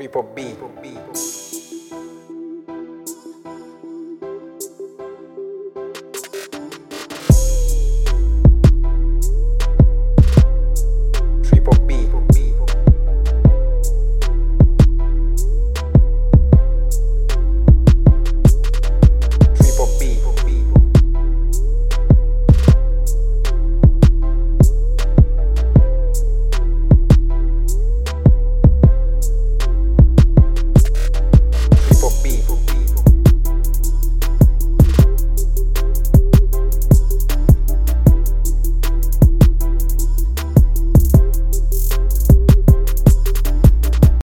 Triple B. Triple B.